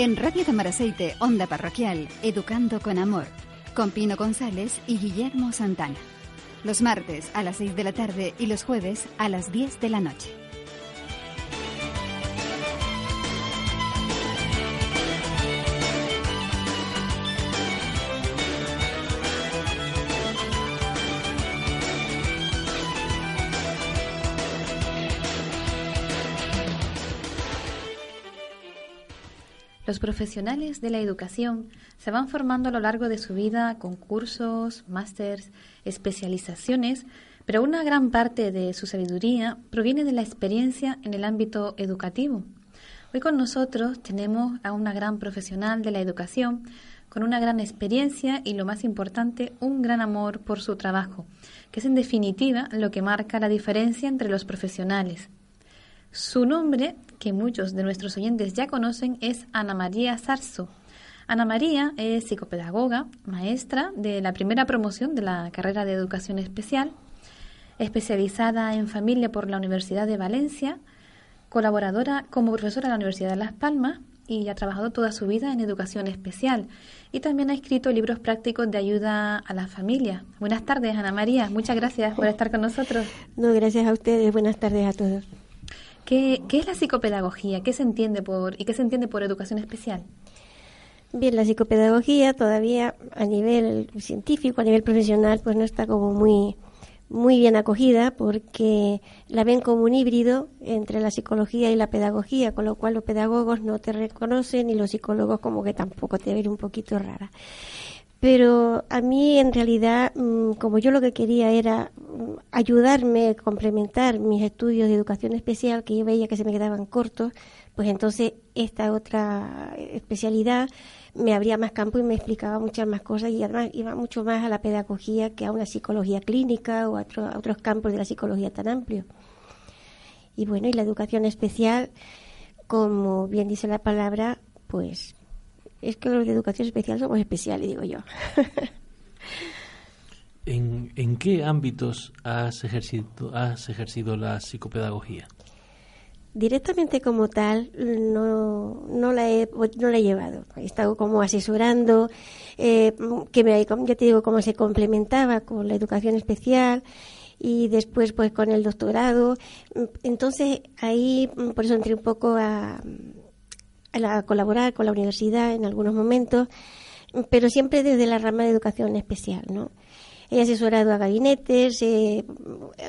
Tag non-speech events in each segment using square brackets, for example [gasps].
En Radio Tamaraceite, Onda Parroquial, Educando con Amor, con Pino González y Guillermo Santana. Los martes a las 6 de la tarde y los jueves a las 10 de la noche. Los profesionales de la educación se van formando a lo largo de su vida con cursos, másters, especializaciones, pero una gran parte de su sabiduría proviene de la experiencia en el ámbito educativo. Hoy con nosotros tenemos a una gran profesional de la educación con una gran experiencia y lo más importante, un gran amor por su trabajo, que es en definitiva lo que marca la diferencia entre los profesionales. Su nombre, que muchos de nuestros oyentes ya conocen, es Ana María Sarso. Ana María es psicopedagoga, maestra de la primera promoción de la carrera de educación especial, especializada en familia por la Universidad de Valencia, colaboradora como profesora de la Universidad de Las Palmas y ha trabajado toda su vida en educación especial. Y también ha escrito libros prácticos de ayuda a la familia. Buenas tardes, Ana María. Muchas gracias por estar con nosotros. No, gracias a ustedes. Buenas tardes a todos. ¿Qué, es la psicopedagogía? ¿Qué se entiende por y qué se entiende por educación especial? Bien, la psicopedagogía todavía a nivel científico, a nivel profesional, pues no está como muy muy bien acogida porque la ven como un híbrido entre la psicología y la pedagogía, con lo cual los pedagogos no te reconocen y los psicólogos como que tampoco te ven un poquito rara. Pero a mí en realidad, mm, como yo lo que quería era mm, ayudarme, complementar mis estudios de educación especial, que yo veía que se me quedaban cortos, pues entonces esta otra especialidad me abría más campo y me explicaba muchas más cosas y además iba mucho más a la pedagogía que a una psicología clínica o a, a otros campos de la psicología tan amplios. Y bueno, y la educación especial, como bien dice la palabra, pues es que los de educación especial somos especiales, digo yo. [laughs] ¿En, ¿En, qué ámbitos has ejercido, has ejercido la psicopedagogía? Directamente como tal no, no, la, he, no la he llevado. He estado como asesorando, eh, que me, ya te digo, cómo se complementaba con la educación especial y después pues con el doctorado. Entonces ahí por eso entré un poco a, a colaborar con la universidad en algunos momentos, pero siempre desde la rama de educación especial, ¿no? He asesorado a gabinetes, eh,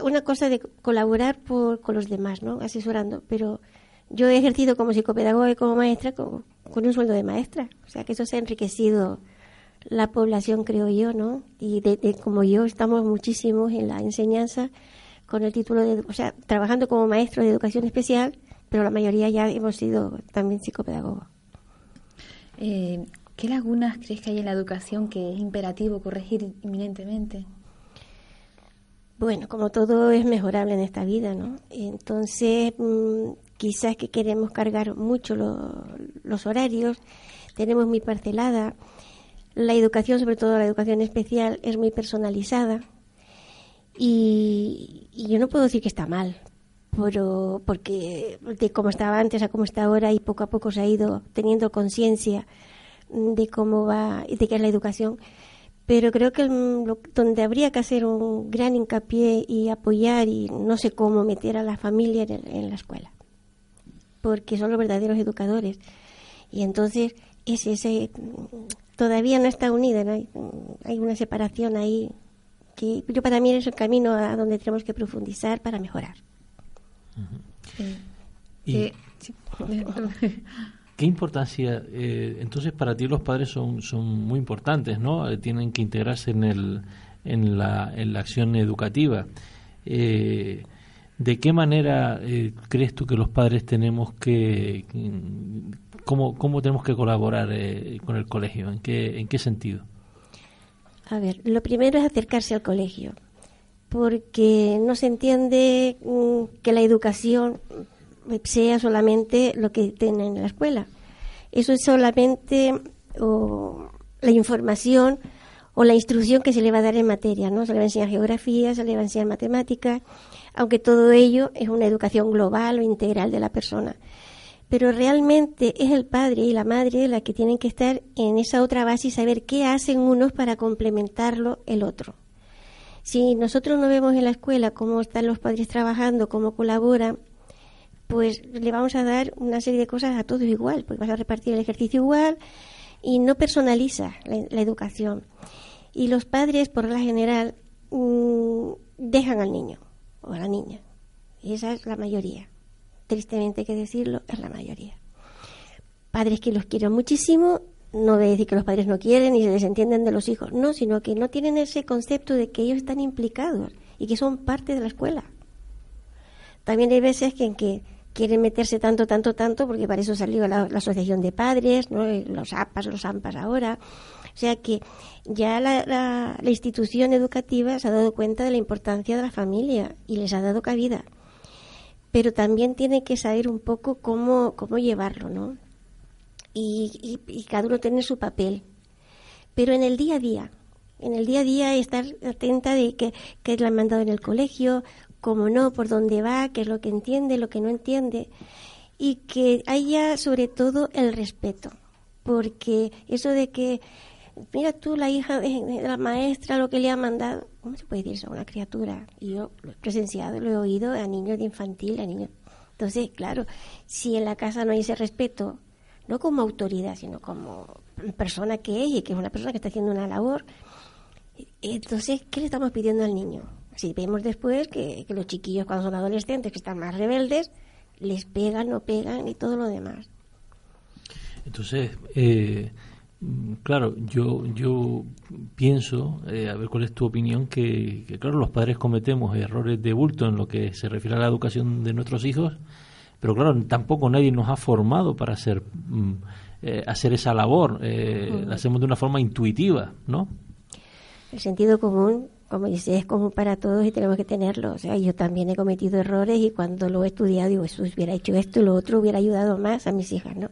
una cosa de colaborar por, con los demás, ¿no? Asesorando, pero yo he ejercido como psicopedagoga y como maestra con, un sueldo de maestra, o sea que eso se ha enriquecido la población, creo yo, ¿no? Y de, como yo estamos muchísimos en la enseñanza con el título de, o sea, trabajando como maestro de educación especial, pero la mayoría ya hemos sido también psicopedagogos. Eh, ¿Qué lagunas crees que hay en la educación que es imperativo corregir inminentemente? Bueno, como todo es mejorable en esta vida, ¿no? Entonces, mm, quizás que queremos cargar mucho los horarios, tenemos muy parcelada, la educación, sobre todo la educación especial, es muy personalizada y yo no puedo decir que está mal, pero porque de cómo estaba antes a cómo está ahora y poco a poco se ha ido teniendo conciencia de cómo va y de qué es la educación. Pero creo que donde habría que hacer un gran hincapié y apoyar y no sé cómo meter a la familia en, la escuela, porque son los verdaderos educadores. Y entonces ese, ese todavía no está unida, hay, hay una separación ahí que yo para mí es el camino a donde tenemos que profundizar para mejorar. Y, [laughs] ¿Qué importancia? Eh, entonces, para ti los padres son, son muy importantes, ¿no? Eh, tienen que integrarse en, el, en, la, en la acción educativa. Eh, ¿De qué manera crees tú que los padres tenemos que... ¿Cómo, cómo tenemos que colaborar con el colegio? ¿En qué, ¿En qué sentido? A ver, lo primero es acercarse al colegio, porque no se entiende mm, que la educación sea solamente lo que tienen en la escuela. Eso es solamente la información o la instrucción que se le va a dar en materia, ¿no? Se le va a enseñar geografía, se le va a enseñar matemáticas, aunque todo ello es una educación global o integral de la persona. Pero realmente es el padre y la madre la que tienen que estar en esa otra base y saber qué hacen unos para complementarlo el otro. Si nosotros no vemos en la escuela cómo están los padres trabajando, cómo colaboran, pues le vamos a dar una serie de cosas a todos igual, porque vas a repartir el ejercicio igual y no personaliza la, educación. Y los padres, por la general, mm, dejan al niño o a la niña. Y esa es la mayoría. Tristemente hay que decirlo, es la mayoría. Padres que los quieren muchísimo, no de decir que los padres no quieren y se desentienden de los hijos, no, sino que no tienen ese concepto de que ellos están implicados y que son parte de la escuela. También hay veces que en que quieren meterse tanto, tanto, tanto, porque para eso salió la, Asociación de Padres, ¿no? los APAS, los AMPAS ahora. O sea que ya la, la, institución educativa se ha dado cuenta de la importancia de la familia y les ha dado cabida. Pero también tiene que saber un poco cómo, cómo llevarlo, ¿no? Y, y, cada uno tiene su papel. Pero en el día a día, en el día a día estar atenta de que, que le han mandado en el colegio, cómo no, por dónde va, qué es lo que entiende, lo que no entiende, y que haya sobre todo el respeto, porque eso de que, mira tú, la hija de, la maestra, lo que le ha mandado, ¿cómo se puede decir eso a una criatura? Y yo lo he presenciado, lo he oído a niños de infantil, a niños. Entonces, claro, si en la casa no hay ese respeto, no como autoridad, sino como persona que es y que es una persona que está haciendo una labor, entonces, ¿qué le estamos pidiendo al niño? Si vemos después que, los chiquillos cuando son adolescentes, que están más rebeldes, les pegan, no pegan y todo lo demás. Entonces, eh, claro, yo, yo pienso, eh, a ver cuál es tu opinión, que, claro, los padres cometemos errores de bulto en lo que se refiere a la educación de nuestros hijos, pero claro, tampoco nadie nos ha formado para hacer, mm, eh, hacer esa labor, la hacemos de una forma intuitiva, ¿no? El sentido común como dice, es común para todos y tenemos que tenerlo. O sea, yo también he cometido errores y cuando lo he estudiado digo, si hubiera hecho esto y lo otro, hubiera ayudado más a mis hijas, ¿no?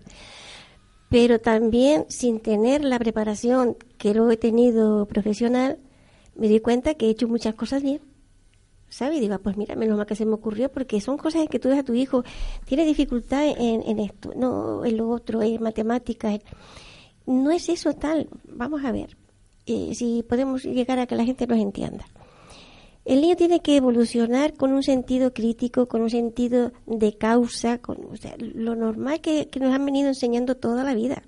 Pero también sin tener la preparación que luego he tenido profesional, me di cuenta que he hecho muchas cosas bien. ¿Sabes? Y digo, ah, pues mira, menos mal que se me ocurrió, porque son cosas en que tú ves a tu hijo, tiene dificultad en, esto, no en lo otro, en matemáticas. No es eso tal. Vamos a ver si podemos llegar a que la gente nos entienda. El niño tiene que evolucionar con un sentido crítico, con un sentido de causa, con lo normal que, nos han venido enseñando toda la vida.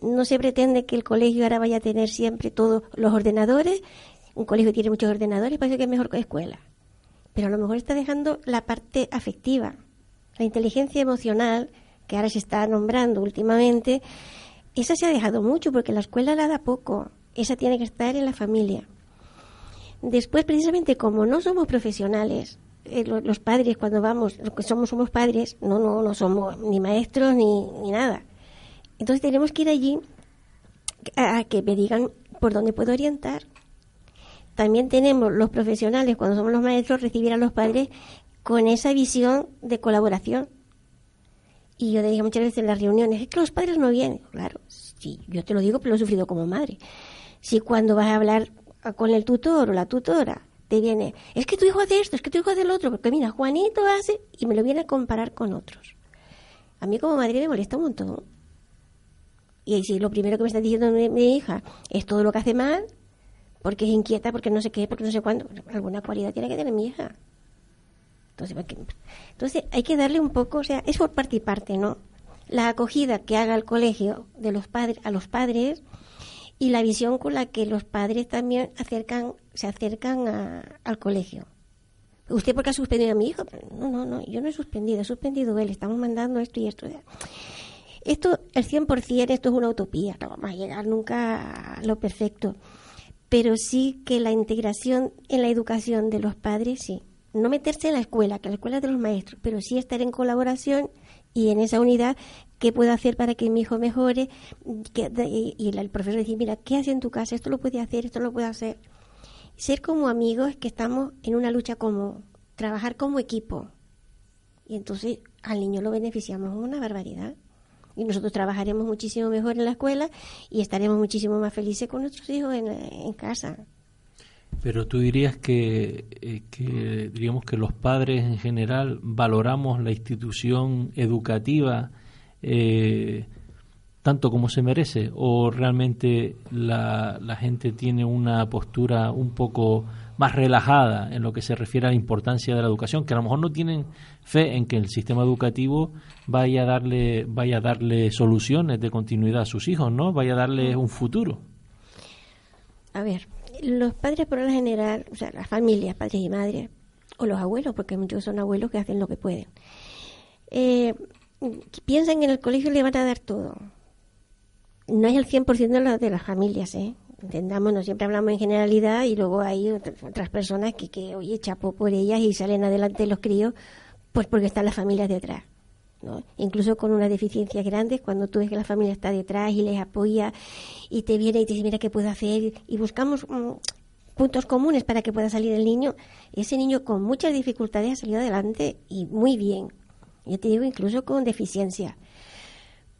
No se pretende que el colegio ahora vaya a tener siempre todos los ordenadores. Un colegio tiene muchos ordenadores, parece que es mejor que escuela. Pero a lo mejor está dejando la parte afectiva, la inteligencia emocional, que ahora se está nombrando últimamente, esa se ha dejado mucho porque la escuela la da poco esa tiene que estar en la familia. Después, precisamente como no somos profesionales, eh, los, padres cuando vamos, los que somos somos padres, no, no, no somos ni maestros ni, ni nada. Entonces tenemos que ir allí a, que me digan por dónde puedo orientar. También tenemos los profesionales, cuando somos los maestros, recibir a los padres con esa visión de colaboración. Y yo decía muchas veces en las reuniones, es que los padres no vienen. Claro, sí, yo te lo digo, pero lo he sufrido como madre. Si cuando vas a hablar con el tutor o la tutora te viene, es que tu hijo hace esto, es que tu hijo hace lo otro, porque mira, Juanito hace, y me lo viene a comparar con otros. A mí como madre me molesta un montón. Y si lo primero que me está diciendo mi, hija es todo lo que hace mal, porque es inquieta, porque no sé qué, porque no sé cuándo, alguna cualidad tiene que tener mi hija. Entonces, entonces hay que darle un poco, o sea, es por parte y parte, ¿no? La acogida que haga el colegio de los padres a los padres y la visión con la que los padres también acercan, se acercan al colegio. ¿Usted por qué ha suspendido a mi hijo? No, no, no, yo no he suspendido, he suspendido él, estamos mandando esto y esto. Esto, el 100%, esto es una utopía, no vamos a llegar nunca a lo perfecto. Pero sí que la integración en la educación de los padres, sí. No meterse en la escuela, que la escuela es de los maestros, pero sí estar en colaboración y en esa unidad, ¿qué puedo hacer para que mi hijo mejore? y, el profesor dice, mira, ¿qué hace en tu casa? Esto lo puede hacer, esto lo puede hacer. Ser como amigos que estamos en una lucha como trabajar como equipo. Y entonces al niño lo beneficiamos una barbaridad. Y nosotros trabajaremos muchísimo mejor en la escuela y estaremos muchísimo más felices con nuestros hijos en, casa. Pero tú dirías que, eh, que, diríamos que los padres en general valoramos la institución educativa eh, tanto como se merece o realmente la, la gente tiene una postura un poco más relajada en lo que se refiere a la importancia de la educación, que a lo mejor no tienen fe en que el sistema educativo vaya a darle, vaya a darle soluciones de continuidad a sus hijos, ¿no? Vaya a darle un futuro. A ver, los padres por lo general, o sea, las familias, padres y madres, o los abuelos, porque muchos son abuelos que hacen lo que pueden, eh, piensan que en el colegio le van a dar todo. No es el 100% de, la, de las familias, ¿eh? no siempre hablamos en generalidad y luego hay otras personas que, que, oye, chapo por ellas y salen adelante los críos, pues porque están las familias detrás. ¿no? Incluso con unas deficiencias grandes, cuando tú ves que la familia está detrás y les apoya y te viene y te dice, mira qué puedo hacer, y buscamos mm, puntos comunes para que pueda salir el niño, ese niño con muchas dificultades ha salido adelante y muy bien. Yo te digo, incluso con deficiencia.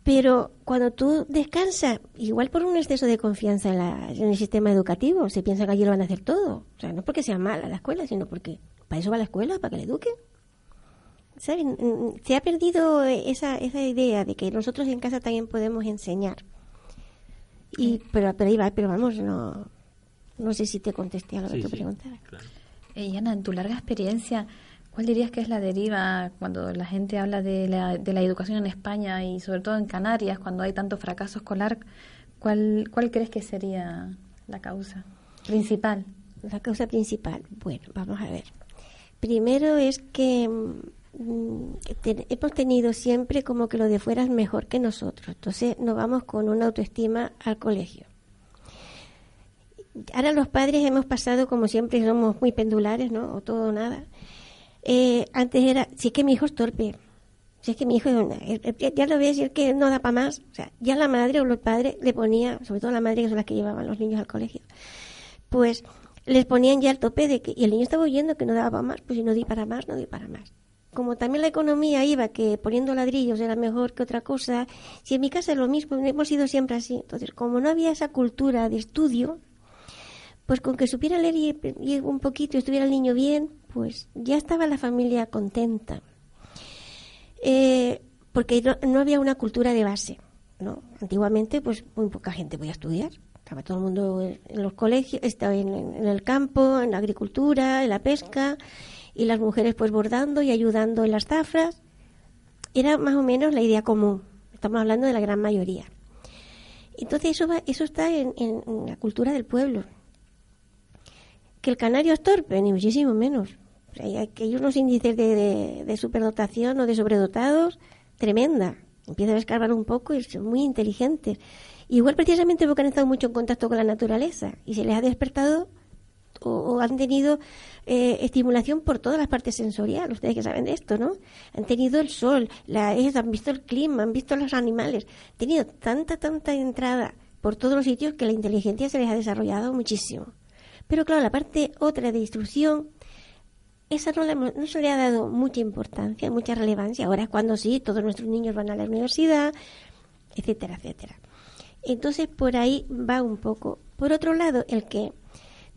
Pero cuando tú descansas, igual por un exceso de confianza en, el sistema educativo, se piensa que allí lo van a hacer todo. O sea, no porque sea mala la escuela, sino porque para eso va la escuela, para que le eduquen. ¿Saben? Se ha perdido esa, esa idea de que nosotros en casa también podemos enseñar. Y, pero, pero ahí va, pero vamos, no, no sé si te contesté a lo que tú preguntabas. Eh, Ana, en tu larga experiencia, ¿Cuál dirías que es la deriva cuando la gente habla de la, de la educación en España y sobre todo en Canarias, cuando hay tanto fracaso escolar? ¿Cuál, ¿Cuál crees que sería la causa principal? La causa principal. Bueno, vamos a ver. Primero es que mm, hemos tenido siempre como que lo de fuera es mejor que nosotros. Entonces nos vamos con una autoestima al colegio. Ahora los padres hemos pasado, como siempre, somos muy pendulares, ¿no? O todo o nada eh, antes era, si es que mi hijo es torpe, si es que mi hijo ya lo ves, es que no da para más, o sea, ya la madre o los padres le ponía, sobre todo la madre que son las que llevaban los niños al colegio, pues les ponían ya el tope de que, y el niño estaba oyendo que no daba para más, pues si no di para más, no di para más. Como también la economía iba que poniendo ladrillos era mejor que otra cosa, si en mi casa es lo mismo, hemos sido siempre así. Entonces, como no había esa cultura de estudio, pues con que supiera leer y, un poquito y estuviera el niño bien, pues ya estaba la familia contenta. Eh, porque no, había una cultura de base. ¿no? Antiguamente, pues muy poca gente podía estudiar. Estaba todo el mundo en los colegios, estaba en, el campo, en la agricultura, en la pesca, y las mujeres pues bordando y ayudando en las zafras. Era más o menos la idea común. Estamos hablando de la gran mayoría. Entonces eso, eso está en la cultura del pueblo que el canario es torpe, ni muchísimo menos. hay, hay, unos índices de, superdotación o de sobredotados tremenda. Empiezan a escarbar un poco y son muy inteligentes. Igual precisamente porque han estado mucho en contacto con la naturaleza y se les ha despertado o, han tenido eh, estimulación por todas las partes sensoriales, ustedes que saben de esto, ¿no? Han tenido el sol, la, han visto el clima, han visto los animales, han tenido tanta, tanta entrada por todos los sitios que la inteligencia se les ha desarrollado muchísimo. Pero claro, la parte otra de instrucción, esa no, no se le ha dado mucha importancia, mucha relevancia. Ahora es cuando sí, todos nuestros niños van a la universidad, etcétera, etcétera. Entonces por ahí va un poco. Por otro lado, el que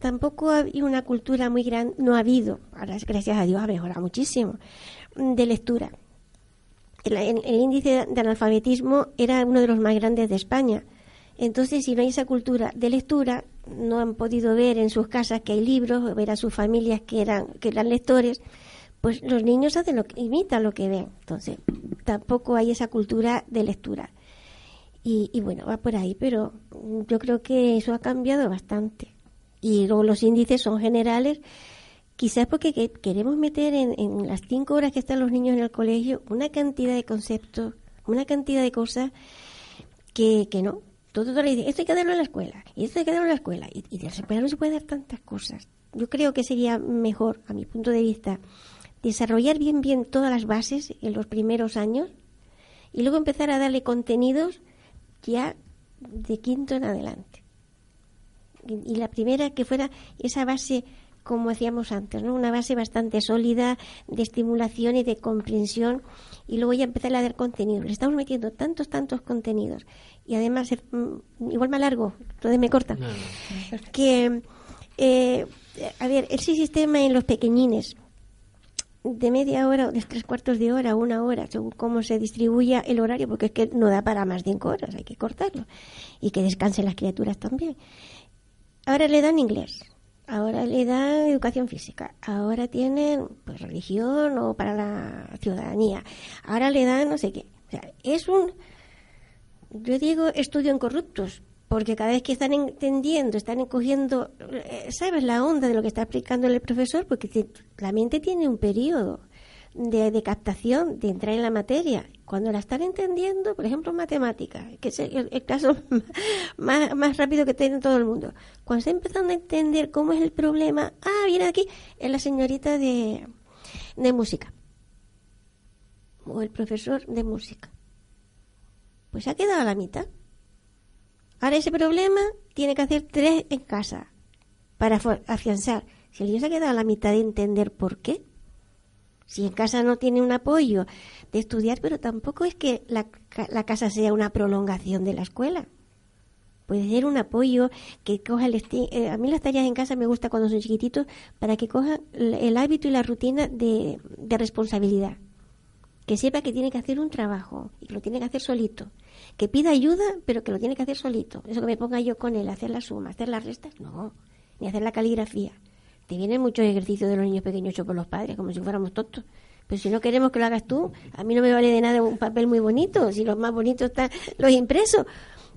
tampoco hay una cultura muy grande, no ha habido, ahora gracias a Dios ha mejorado muchísimo, de lectura. el, índice de analfabetismo era uno de los más grandes de España. Entonces, si no hay esa cultura de lectura, no han podido ver en sus casas que hay libros, ver a sus familias que eran, que eran lectores, pues los niños hacen lo que, imitan lo que ven. Entonces, tampoco hay esa cultura de lectura. Y, y bueno, va por ahí, pero yo creo que eso ha cambiado bastante. Y luego los índices son generales quizás porque queremos meter en, en, las cinco horas que están los niños en el colegio una cantidad de conceptos, una cantidad de cosas que, que no. Todo, todo le dice, esto hay que darlo en la escuela, y esto hay que darlo en la escuela, y, y de la escuela no se puede dar tantas cosas. Yo creo que sería mejor, a mi punto de vista, desarrollar bien, bien todas las bases en los primeros años y luego empezar a darle contenidos ya de quinto en adelante. Y, la primera que fuera esa base, como decíamos antes, ¿no? una base bastante sólida de estimulación y de comprensión y luego ya empezar a dar contenidos. Le estamos metiendo tantos, tantos contenidos y además, mm, igual más largo, entonces me corta, que, eh, a ver, ese sistema en los pequeñines, de media hora o de tres cuartos de hora, una hora, según cómo se distribuya el horario, porque es que no da para más de cinco horas, hay que cortarlo. Y que descansen las criaturas también. Ahora le dan inglés, ahora le dan educación física, ahora tienen pues, religión o para la ciudadanía, ahora le dan no sé qué. O sea, es un, yo digo, estudio en corruptos, porque cada vez que están entendiendo, están cogiendo, eh, ¿sabes?, la onda de lo que está explicando el profesor, porque la mente tiene un periodo de, captación, de entrar en la materia. Cuando la están entendiendo, por ejemplo, matemáticas, que es el, caso [laughs] más, más, rápido que tiene todo el mundo, cuando está empezando a entender cómo es el problema, ah, viene aquí, es la señorita de, de música, o el profesor de música. Pues ha quedado a la mitad. Ahora ese problema tiene que hacer tres en casa para afianzar. Si el niño se ha quedado a la mitad de entender por qué, si en casa no tiene un apoyo de estudiar, pero tampoco es que la, casa sea una prolongación de la escuela. Puede ser un apoyo que coja el... Eh, a mí las tareas en casa me gusta cuando son chiquititos para que cojan el hábito y la rutina de, responsabilidad. Que sepa que tiene que hacer un trabajo y que lo tiene que hacer solito que pida ayuda, pero que lo tiene que hacer solito. Eso que me ponga yo con él, hacer la suma, hacer las restas, no, ni hacer la caligrafía. Te vienen muchos ejercicios de los niños pequeños hechos por los padres, como si fuéramos tontos. Pero si no queremos que lo hagas tú, a mí no me vale de nada un papel muy bonito, si los más bonitos están los impresos.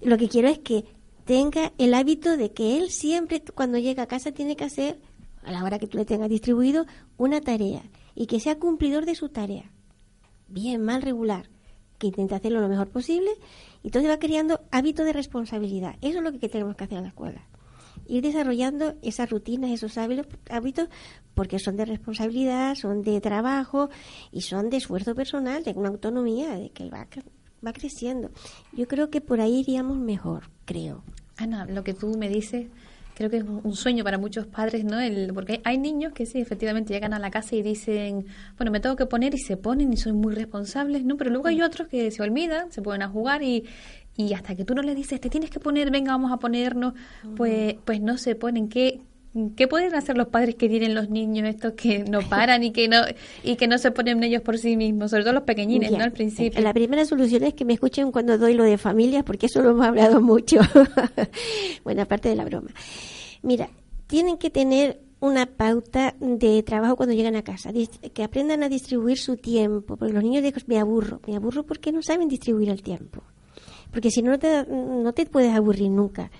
Lo que quiero es que tenga el hábito de que él siempre, cuando llega a casa, tiene que hacer, a la hora que tú le tengas distribuido, una tarea y que sea cumplidor de su tarea. Bien, mal, regular que intenta hacerlo lo mejor posible y entonces va creando hábitos de responsabilidad. Eso es lo que tenemos que hacer en la escuela. Ir desarrollando esas rutinas, esos hábitos, porque son de responsabilidad, son de trabajo y son de esfuerzo personal, de una autonomía, de que va, va creciendo. Yo creo que por ahí iríamos mejor, creo. Ana, lo que tú me dices creo que es un sueño para muchos padres, ¿no? El, porque hay niños que sí, efectivamente llegan a la casa y dicen, bueno, me tengo que poner y se ponen y son muy responsables, ¿no? Pero luego hay otros que se olvidan, se ponen a jugar y, y hasta que tú no les dices, te tienes que poner, venga, vamos a ponernos, pues, pues no se ponen. ¿Qué, ¿Qué pueden hacer los padres que tienen los niños estos que no [laughs] paran y que no y que no se ponen ellos por sí mismos, sobre todo los pequeñines, ¿no? Al principio. La primera solución es que me escuchen cuando doy lo de familias, porque eso lo hemos hablado mucho. [laughs] Buena parte de la broma. Mira, tienen que tener una pauta de trabajo cuando llegan a casa, que aprendan a distribuir su tiempo, porque los niños dicen, me aburro, me aburro porque no saben distribuir el tiempo, porque si no, te, no te puedes aburrir nunca.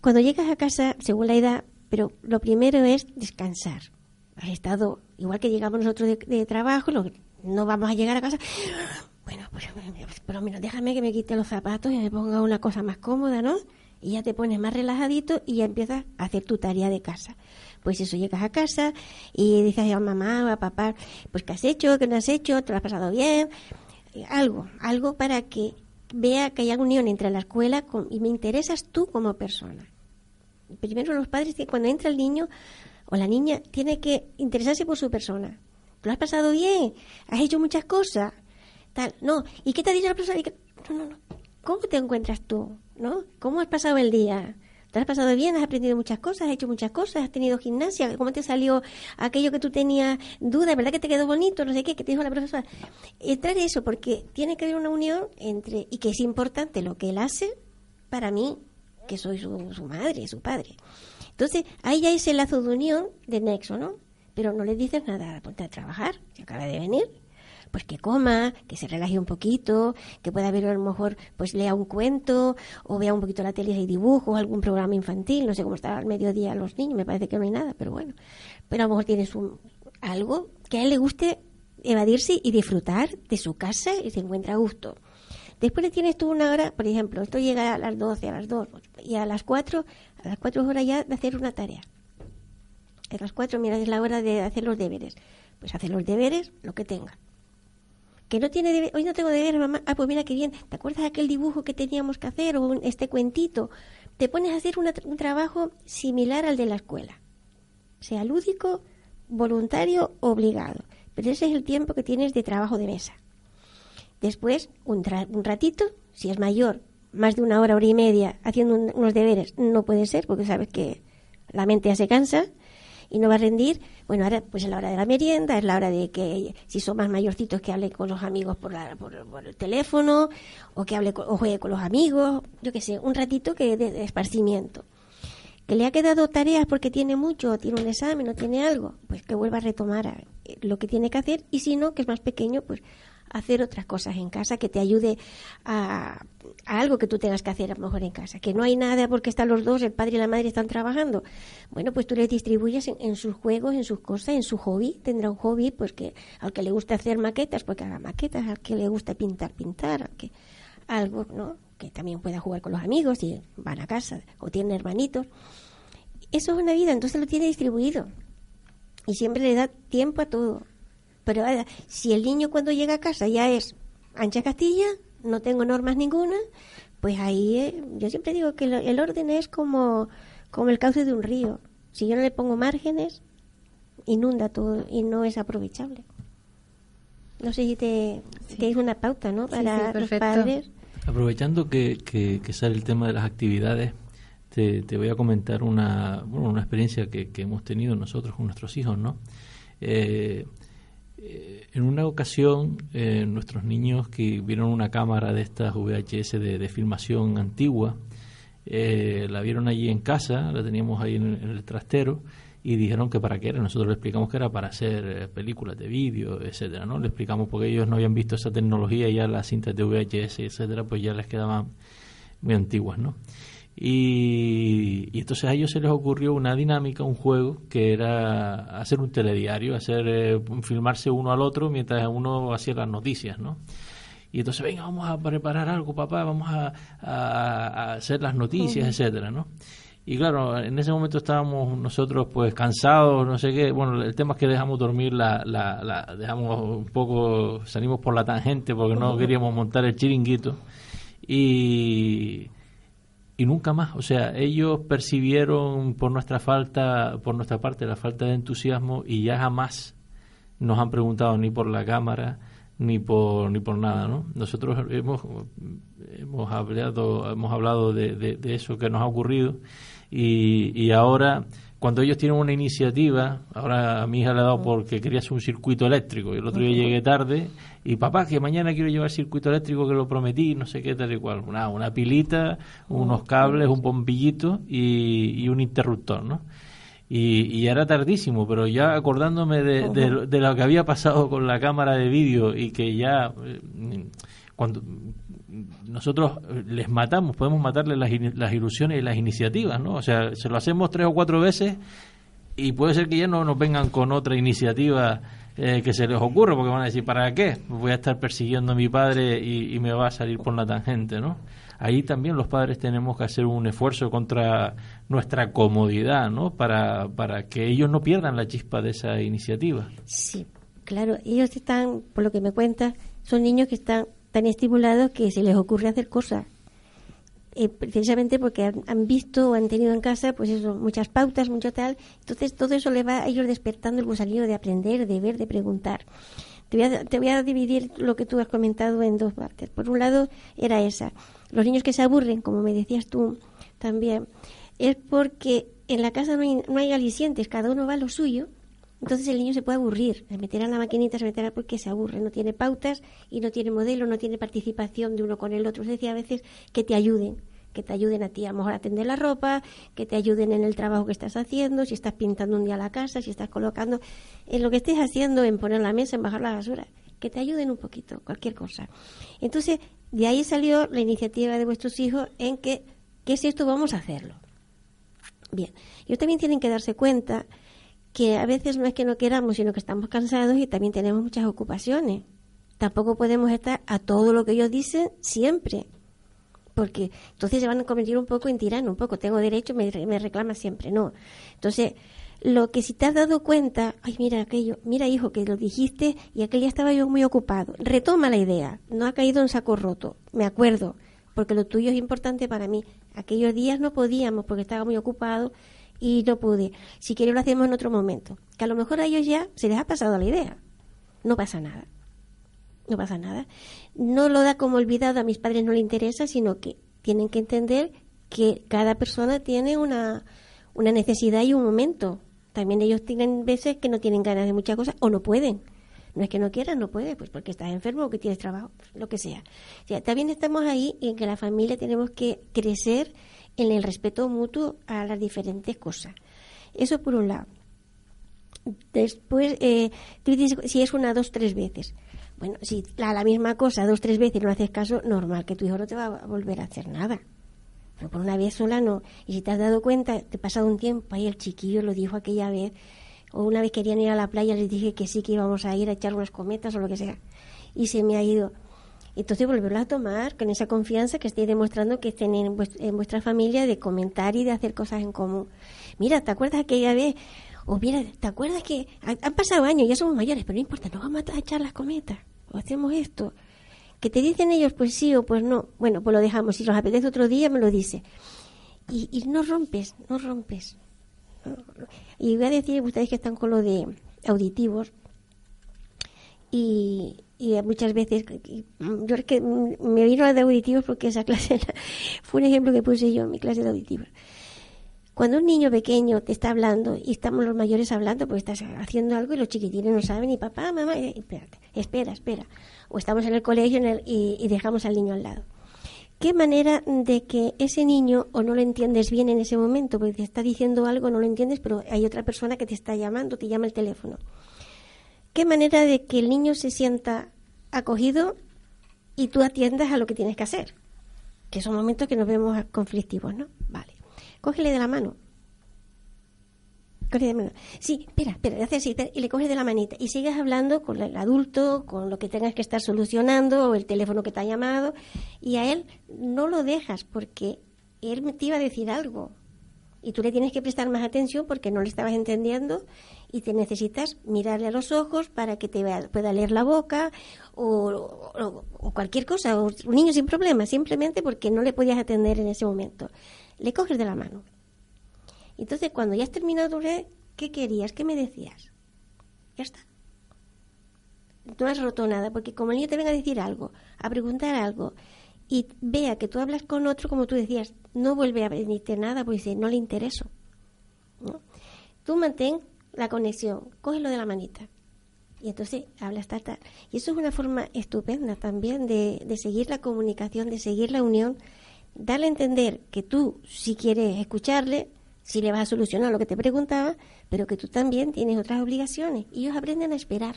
Cuando llegas a casa, según la edad, pero lo primero es descansar. Has estado, igual que llegamos nosotros de, trabajo, no vamos a llegar a casa. [gasps] Bueno, pues, por lo menos déjame que me quite los zapatos y me ponga una cosa más cómoda, ¿no? Y ya te pones más relajadito y ya empiezas a hacer tu tarea de casa. Pues eso, llegas a casa y dices a mamá o a papá, pues ¿qué has hecho? ¿Qué no has hecho? ¿Te lo has pasado bien? Algo, algo para que vea que hay unión entre la escuela y me interesas tú como persona primero los padres, cuando entra el niño o la niña, tiene que interesarse por su persona. ¿Lo has pasado bien? ¿Has hecho muchas cosas? Tal, no. ¿Y qué te ha dicho la persona? No. ¿Cómo te encuentras tú? ¿No? ¿Cómo has pasado el día? ¿Te has pasado bien? ¿Has aprendido muchas cosas? ¿Has hecho muchas cosas? ¿Has tenido gimnasia? ¿Cómo te salió aquello que tú tenías duda? ¿Verdad que te quedó bonito? No sé qué, que te dijo la profesora. Entrar eso, porque tiene que haber una unión entre, y que es importante lo que él hace, para mí, que soy su, madre, su padre. Entonces, ahí ya es el lazo de unión de nexo, ¿no? Pero no le dices nada, ponte a trabajar, que acaba de venir, pues que coma, que se relaje un poquito, que pueda ver a lo mejor, pues lea un cuento, o vea un poquito la tele y dibujos, algún programa infantil, no sé cómo está al mediodía los niños, me parece que no hay nada, pero bueno. Pero a lo mejor tienes un, algo que a él le guste evadirse y disfrutar de su casa y se encuentra a gusto. Después tienes tú una hora, por ejemplo, esto llega a las 12, a las 2, y a las 4, a las 4 horas ya de hacer una tarea. A las 4, mira, es la hora de hacer los deberes. Pues hacer los deberes, lo que tenga. Que no tiene deberes, hoy no tengo deberes, mamá. Ah, pues mira qué bien. ¿Te acuerdas de aquel dibujo que teníamos que hacer o este cuentito? Te pones a hacer un trabajo similar al de la escuela. Sea lúdico, voluntario, obligado. Pero ese es el tiempo que tienes de trabajo de mesa. Después, un, un ratito, si es mayor, más de una hora, hora y media haciendo unos deberes, no puede ser, porque sabes que la mente ya se cansa y no va a rendir. Bueno, ahora pues es la hora de la merienda, es la hora de que si son más mayorcitos que hable con los amigos por, la, por, el teléfono o que hable o juegue con los amigos, yo qué sé, un ratito que de, esparcimiento. Que le ha quedado tareas porque tiene mucho, tiene un examen o tiene algo, pues que vuelva a retomar eh, lo que tiene que hacer y si no, que es más pequeño, pues hacer otras cosas en casa que te ayude a, algo que tú tengas que hacer a lo mejor en casa. Que no hay nada porque están los dos, el padre y la madre están trabajando. Bueno, pues tú les distribuyes en, sus juegos, en sus cosas, en su hobby. Tendrá un hobby, pues que al que le gusta hacer maquetas, pues que haga maquetas, al que le gusta pintar, pintar, que algo, ¿no? Que también pueda jugar con los amigos y van a casa o tienen hermanitos. Eso es una vida, entonces lo tiene distribuido. Y siempre le da tiempo a todo. Pero si el niño cuando llega a casa ya es ancha Castilla, no tengo normas ninguna, pues ahí eh, yo siempre digo que el orden es como, como el cauce de un río. Si yo no le pongo márgenes, inunda todo y no es aprovechable. No sé si te, sí. una pauta, ¿no? Para los padres. Aprovechando que, que, sale el tema de las actividades, te, te voy a comentar una, bueno, una experiencia que, que, hemos tenido nosotros con nuestros hijos, ¿no? Eh, eh, en una ocasión, eh, nuestros niños que vieron una cámara de estas VHS de, filmación antigua, eh, la vieron allí en casa, la teníamos ahí en, el trastero, y dijeron que para qué era. Nosotros les explicamos que era para hacer películas de vídeo, etcétera, ¿no? Le explicamos porque ellos no habían visto esa tecnología ya las cintas de VHS, etcétera, pues ya les quedaban muy antiguas, ¿no? Y, entonces a ellos se les ocurrió una dinámica, un juego, que era hacer un telediario, hacer eh, filmarse uno al otro mientras uno hacía las noticias, ¿no? Y entonces, venga, vamos a preparar algo, papá, vamos a, hacer las noticias, etcétera, ¿no? Y claro, en ese momento estábamos nosotros pues cansados, no sé qué. Bueno, el tema es que dejamos dormir la, la, la dejamos un poco, salimos por la tangente porque no queríamos montar el chiringuito. Y y nunca más. O sea, ellos percibieron por nuestra falta, por nuestra parte, la falta de entusiasmo y ya jamás nos han preguntado ni por la cámara ni por ni por nada, ¿no? Nosotros hemos hemos hablado hemos hablado de, de, eso que nos ha ocurrido y, y ahora cuando ellos tienen una iniciativa, ahora a mi hija le ha dado porque quería hacer un circuito eléctrico y el otro día llegué tarde y papá que mañana quiero llevar circuito eléctrico que lo prometí, no sé qué tal y cual, una, una pilita, unos cables, un bombillito y, un interruptor, ¿no? Y, y, era tardísimo, pero ya acordándome de, de, lo que había pasado con la cámara de vídeo y que ya eh, cuando nosotros les matamos, podemos matarles las, las ilusiones y las iniciativas, ¿no? O sea, se lo hacemos tres o cuatro veces y puede ser que ya no nos vengan con otra iniciativa eh, que se les ocurra, porque van a decir, ¿para qué? Voy a estar persiguiendo a mi padre y, me va a salir por la tangente, ¿no? Ahí también los padres tenemos que hacer un esfuerzo contra nuestra comodidad, ¿no? Para, para que ellos no pierdan la chispa de esa iniciativa. Sí, claro, ellos están, por lo que me cuentas, son niños que están tan estimulados que se les ocurre hacer cosas. Eh, precisamente porque han, visto o han tenido en casa pues eso, muchas pautas, mucho tal. Entonces todo eso le va a ellos despertando el gusanillo de aprender, de ver, de preguntar. Te voy, a, te voy a dividir lo que tú has comentado en dos partes. Por un lado era esa. Los niños que se aburren, como me decías tú también, es porque en la casa no hay, no hay alicientes, cada uno va a lo suyo entonces el niño se puede aburrir, se meterá en la maquinita, se meterá porque se aburre, no tiene pautas y no tiene modelo, no tiene participación de uno con el otro. Se decía a veces que te ayuden, que te ayuden a ti a lo mejor a la ropa, que te ayuden en el trabajo que estás haciendo, si estás pintando un día la casa, si estás colocando, en lo que estés haciendo, en poner la mesa, en bajar la basura. que te ayuden un poquito, cualquier cosa. Entonces, de ahí salió la iniciativa de vuestros hijos en que, ¿qué es esto? Vamos a hacerlo. Bien, ellos también tienen que darse cuenta que a veces no es que no queramos, sino que estamos cansados y también tenemos muchas ocupaciones. Tampoco podemos estar a todo lo que ellos dicen siempre, porque entonces se van a convertir un poco en tirano, un poco, tengo derecho, me, me reclama siempre, no. Entonces, lo que si te has dado cuenta, ay, mira aquello, mira hijo, que lo dijiste y aquel día estaba yo muy ocupado. Retoma la idea, no ha caído en saco roto, me acuerdo, porque lo tuyo es importante para mí. Aquellos días no podíamos porque estaba muy ocupado y no pude. Si quieres lo hacemos en otro momento. Que a lo mejor a ellos ya se les ha pasado la idea. No pasa nada. No pasa nada. No lo da como olvidado, a mis padres no le interesa, sino que tienen que entender que cada persona tiene una, una necesidad y un momento. También ellos tienen veces que no tienen ganas de muchas cosas o no pueden. No es que no quieran, no puede, pues porque estás enfermo o que tienes trabajo, lo que sea. O sea también estamos ahí en que la familia tenemos que crecer en el respeto mutuo a las diferentes cosas. Eso por un lado. Después, eh, dices si es una, dos, tres veces. Bueno, si la, la misma cosa dos, tres veces no haces caso, normal que tu hijo no te va a volver a hacer nada. Pero por una vez sola no. Y si te has dado cuenta, te ha pasado un tiempo, ahí el chiquillo lo dijo aquella vez, o una vez querían ir a la playa, les dije que sí, que íbamos a ir a echar unas cometas o lo que sea. Y se me ha ido. Entonces volverlo a tomar con esa confianza que estoy demostrando que estén en, vuestra, familia de comentar y de hacer cosas en común. Mira, ¿te acuerdas aquella vez? O mira, ¿te acuerdas que han, pasado años, ya somos mayores, pero no importa, no vamos a echar las cometas, o hacemos esto. Que te dicen ellos, pues sí o pues no. Bueno, pues lo dejamos. Si los apetece otro día, me lo dice. Y, y no rompes, no rompes. Y voy a decir, ustedes que están con lo de auditivos, y, y muchas veces, yo es que me vino de auditivos porque esa [laughs] clase fue un ejemplo que puse yo en mi clase de auditivos. Cuando un niño pequeño te está hablando y estamos los mayores hablando porque estás haciendo algo y los chiquitines no saben y papá, mamá, eh, espérate, espera, espera. O estamos en el colegio y, y dejamos al niño al lado. ¿Qué manera de que ese niño o no lo entiendes bien en ese momento porque te está diciendo algo, no lo entiendes, pero hay otra persona que te está llamando, te llama el teléfono? qué manera de que el niño se sienta acogido y tú atiendas a lo que tienes que hacer. Que son momentos que nos vemos conflictivos, ¿no? Vale. Cógele de la mano. Cógele de la mano. Sí, espera, espera, hace así, y le coges de la manita. Y sigues hablando con el adulto, con lo que tengas que estar solucionando, o el teléfono que te ha llamado, y a él no lo dejas porque él te iba a decir algo. Y tú le tienes que prestar más atención porque no le estabas entendiendo y te necesitas mirarle a los ojos para que te pueda leer la boca o, cualquier cosa, o un niño sin problema, simplemente porque no le podías atender en ese momento. Le coges de la mano. Entonces, cuando ya has terminado, ¿qué querías? ¿Qué me decías? Ya está. No has roto nada, porque como el niño te venga a decir algo, a preguntar algo, y vea que tú hablas con otro, como tú decías, no vuelve a venirte nada, porque dice, no le intereso. Tú mantén la conexión, cógelo de la manita. Y entonces hablas tal, tal. Y eso es una forma estupenda también de, de seguir la comunicación, de seguir la unión, darle a entender que tú, si quieres escucharle, si le vas a solucionar lo que te preguntaba, pero que tú también tienes otras obligaciones. Y ellos aprenden a esperar,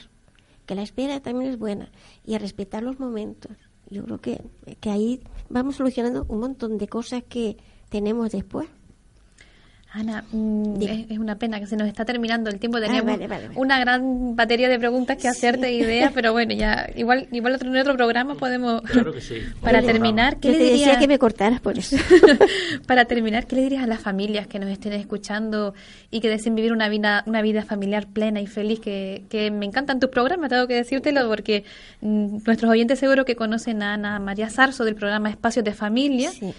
que la espera también es buena, y a respetar los momentos. Yo creo que, que ahí vamos solucionando un montón de cosas que tenemos después. Ana, mm, es, una pena que se nos está terminando el tiempo. Ah, Tenemos una gran batería de preguntas que hacerte, ideas, pero bueno, ya igual igual otro, en otro programa podemos. Claro que sí. [laughs] Para terminar, ¿qué le dirías? que me cortaras por eso. [laughs] para terminar, ¿qué le dirías a las familias que nos estén escuchando y que deseen vivir una vida una vida familiar plena y feliz? Que, que me encantan tus programas, tengo que decírtelo porque mm, nuestros oyentes seguro que conocen a Ana María Sarso del programa Espacios de Familia. Sí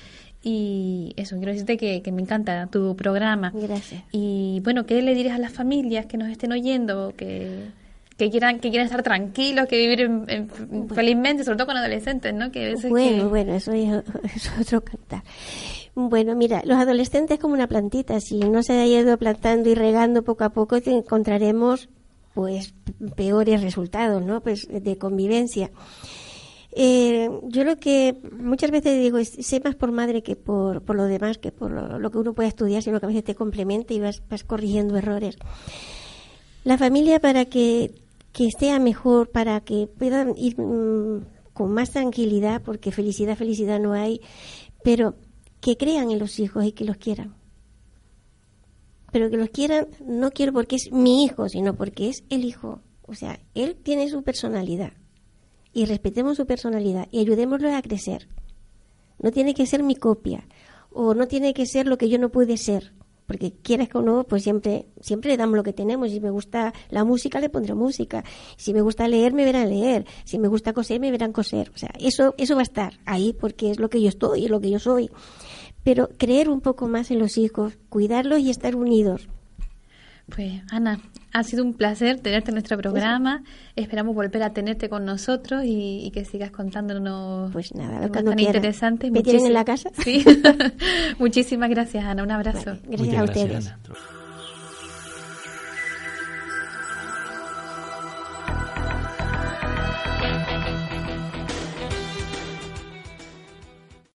y eso, quiero decirte que, me encanta tu programa. Gracias. Y bueno, ¿qué le dirías a las familias que nos estén oyendo, que, que quieran que quieran estar tranquilos, que vivir felizmente, sobre todo con adolescentes, ¿no? Que bueno, bueno, eso [laughs] es, otro cantar. Bueno, mira, los adolescentes como una plantita, si no se ha ido plantando y regando poco a poco, encontraremos pues peores resultados, ¿no? Pues de convivencia. Eh, yo lo que muchas veces digo es, sé más por madre que por, por lo demás, que por lo, que uno puede estudiar, sino que a veces te complementa y vas, vas corrigiendo errores. La familia para que que esté mejor, para que puedan ir mm, con más tranquilidad, porque felicidad, felicidad no hay, pero que crean en los hijos y que los quieran. Pero que los quieran, no quiero porque es mi hijo, sino porque es el hijo. O sea, él tiene su personalidad. Y respetemos su personalidad y ayudémoslo a crecer. No tiene que ser mi copia o no tiene que ser lo que yo no pude ser porque quieras que no, pues siempre, siempre le damos lo que tenemos. Si me gusta la música, le pondré música. Si me gusta leer, me verán leer. Si me gusta coser, me verán coser. O sea, eso, eso va a estar ahí porque es lo que yo estoy, es lo que yo soy. Pero creer un poco más en los hijos, cuidarlos y estar unidos. Pues Ana, ha sido un placer tenerte en nuestro programa. Esperamos volver a tenerte con nosotros y, que sigas contándonos pues nada, tan interesante. ¿Me tienen en la casa? Sí. [laughs] [laughs] Muchísimas gracias, Ana. Un abrazo. gracias a ustedes.